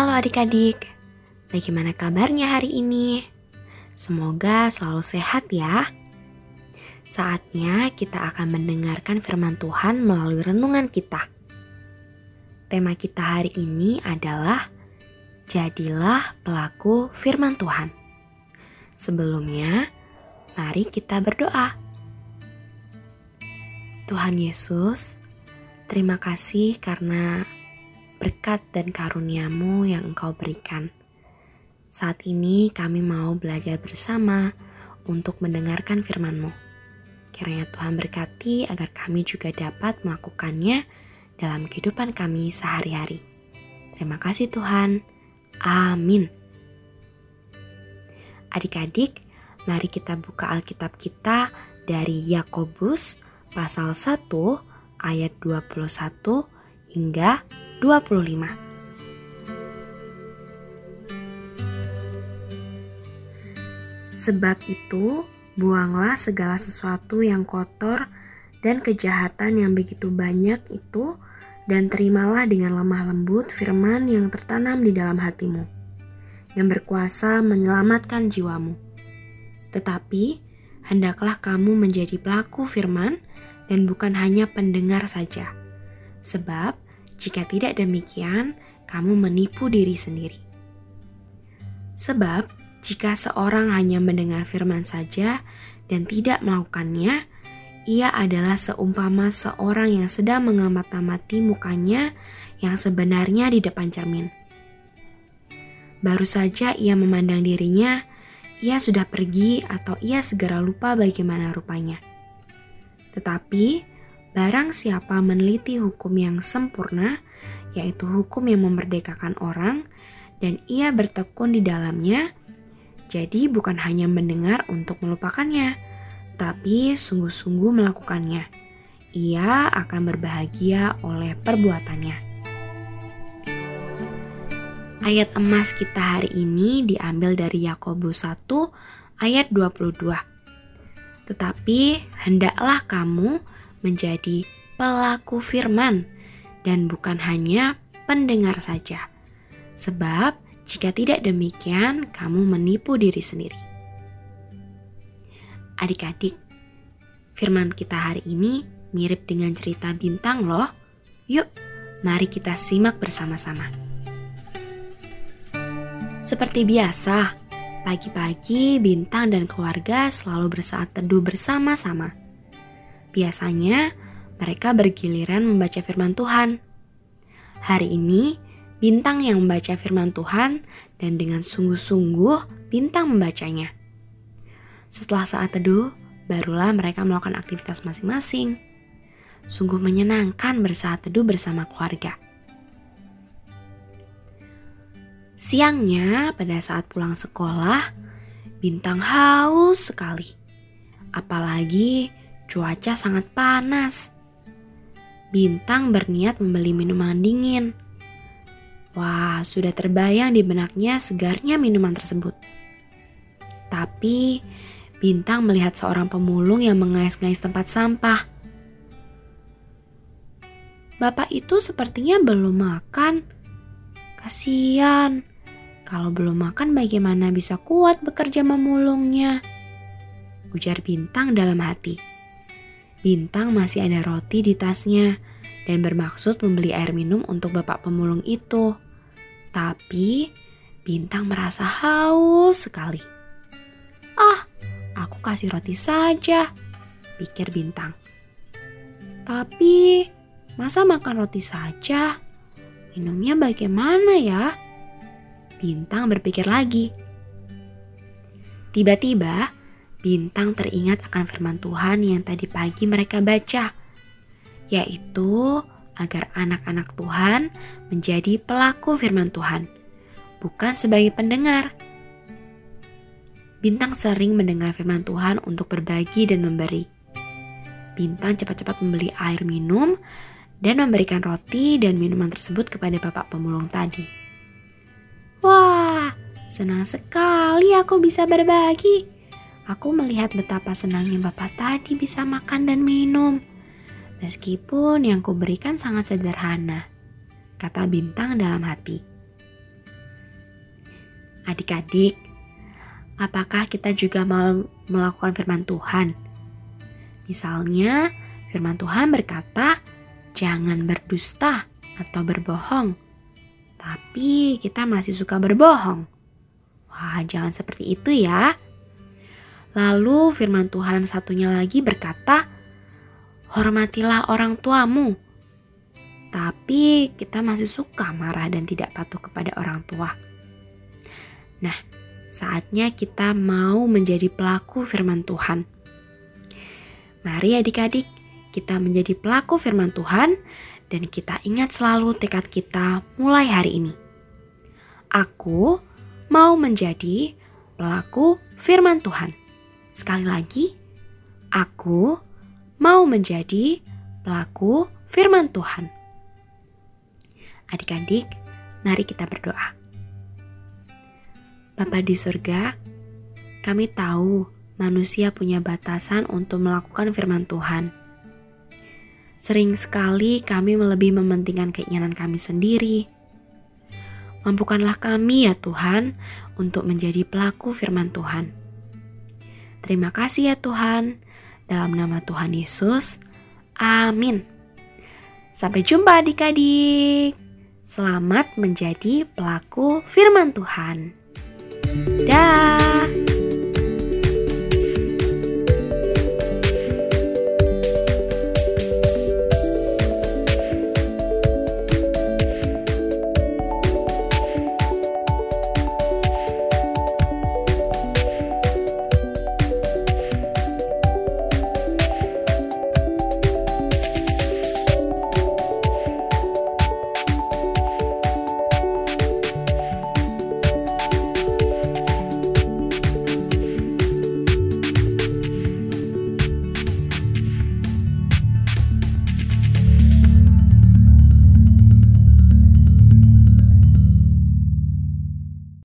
Halo adik-adik, bagaimana kabarnya hari ini? Semoga selalu sehat ya. Saatnya kita akan mendengarkan firman Tuhan melalui renungan kita. Tema kita hari ini adalah Jadilah pelaku firman Tuhan. Sebelumnya, mari kita berdoa. Tuhan Yesus, terima kasih karena berkat dan karuniamu yang engkau berikan. Saat ini kami mau belajar bersama untuk mendengarkan firman-Mu. Kiranya Tuhan berkati agar kami juga dapat melakukannya dalam kehidupan kami sehari-hari. Terima kasih Tuhan. Amin. Adik-adik, mari kita buka Alkitab kita dari Yakobus pasal 1 ayat 21 hingga 25. Sebab itu, buanglah segala sesuatu yang kotor dan kejahatan yang begitu banyak itu, dan terimalah dengan lemah lembut firman yang tertanam di dalam hatimu, yang berkuasa menyelamatkan jiwamu. Tetapi, hendaklah kamu menjadi pelaku firman dan bukan hanya pendengar saja. Sebab, jika tidak demikian, kamu menipu diri sendiri. Sebab, jika seorang hanya mendengar firman saja dan tidak melakukannya, ia adalah seumpama seorang yang sedang mengamat-amati mukanya yang sebenarnya di depan cermin. Baru saja ia memandang dirinya, ia sudah pergi atau ia segera lupa bagaimana rupanya. Tetapi Barang siapa meneliti hukum yang sempurna, yaitu hukum yang memerdekakan orang, dan ia bertekun di dalamnya, jadi bukan hanya mendengar untuk melupakannya, tapi sungguh-sungguh melakukannya. Ia akan berbahagia oleh perbuatannya. Ayat emas kita hari ini diambil dari Yakobus 1 ayat 22. Tetapi hendaklah kamu menjadi pelaku firman dan bukan hanya pendengar saja. Sebab jika tidak demikian, kamu menipu diri sendiri. Adik-adik, firman kita hari ini mirip dengan cerita bintang loh. Yuk, mari kita simak bersama-sama. Seperti biasa, pagi-pagi Bintang dan keluarga selalu bersaat teduh bersama-sama. Biasanya mereka bergiliran membaca firman Tuhan. Hari ini, Bintang yang membaca firman Tuhan dan dengan sungguh-sungguh Bintang membacanya. Setelah saat teduh, barulah mereka melakukan aktivitas masing-masing. Sungguh menyenangkan bersaat teduh bersama keluarga. Siangnya, pada saat pulang sekolah, Bintang haus sekali. Apalagi Cuaca sangat panas. Bintang berniat membeli minuman dingin. Wah, sudah terbayang di benaknya segarnya minuman tersebut. Tapi, Bintang melihat seorang pemulung yang mengais-ngais tempat sampah. Bapak itu sepertinya belum makan. Kasian. Kalau belum makan bagaimana bisa kuat bekerja memulungnya? Ujar Bintang dalam hati. Bintang masih ada roti di tasnya dan bermaksud membeli air minum untuk bapak pemulung itu. Tapi Bintang merasa haus sekali. Ah, aku kasih roti saja, pikir Bintang. Tapi masa makan roti saja? Minumnya bagaimana ya? Bintang berpikir lagi. Tiba-tiba, Bintang teringat akan firman Tuhan yang tadi pagi mereka baca, yaitu agar anak-anak Tuhan menjadi pelaku firman Tuhan, bukan sebagai pendengar. Bintang sering mendengar firman Tuhan untuk berbagi dan memberi. Bintang cepat-cepat membeli air minum dan memberikan roti dan minuman tersebut kepada bapak pemulung tadi. Wah, senang sekali aku bisa berbagi Aku melihat betapa senangnya bapak tadi bisa makan dan minum. Meskipun yang kuberikan sangat sederhana, kata Bintang dalam hati. Adik-adik, apakah kita juga mau melakukan firman Tuhan? Misalnya, firman Tuhan berkata, "Jangan berdusta atau berbohong." Tapi kita masih suka berbohong. Wah, jangan seperti itu ya. Lalu firman Tuhan satunya lagi berkata, "Hormatilah orang tuamu." Tapi kita masih suka marah dan tidak patuh kepada orang tua. Nah, saatnya kita mau menjadi pelaku firman Tuhan. Mari adik-adik, kita menjadi pelaku firman Tuhan dan kita ingat selalu tekad kita mulai hari ini. Aku mau menjadi pelaku firman Tuhan. Sekali lagi, aku mau menjadi pelaku firman Tuhan. Adik-adik, mari kita berdoa. Bapa di surga, kami tahu manusia punya batasan untuk melakukan firman Tuhan. Sering sekali kami lebih mementingkan keinginan kami sendiri. Mampukanlah kami ya Tuhan untuk menjadi pelaku firman Tuhan. Terima kasih ya Tuhan. Dalam nama Tuhan Yesus. Amin. Sampai jumpa adik-adik. Selamat menjadi pelaku firman Tuhan. Dah.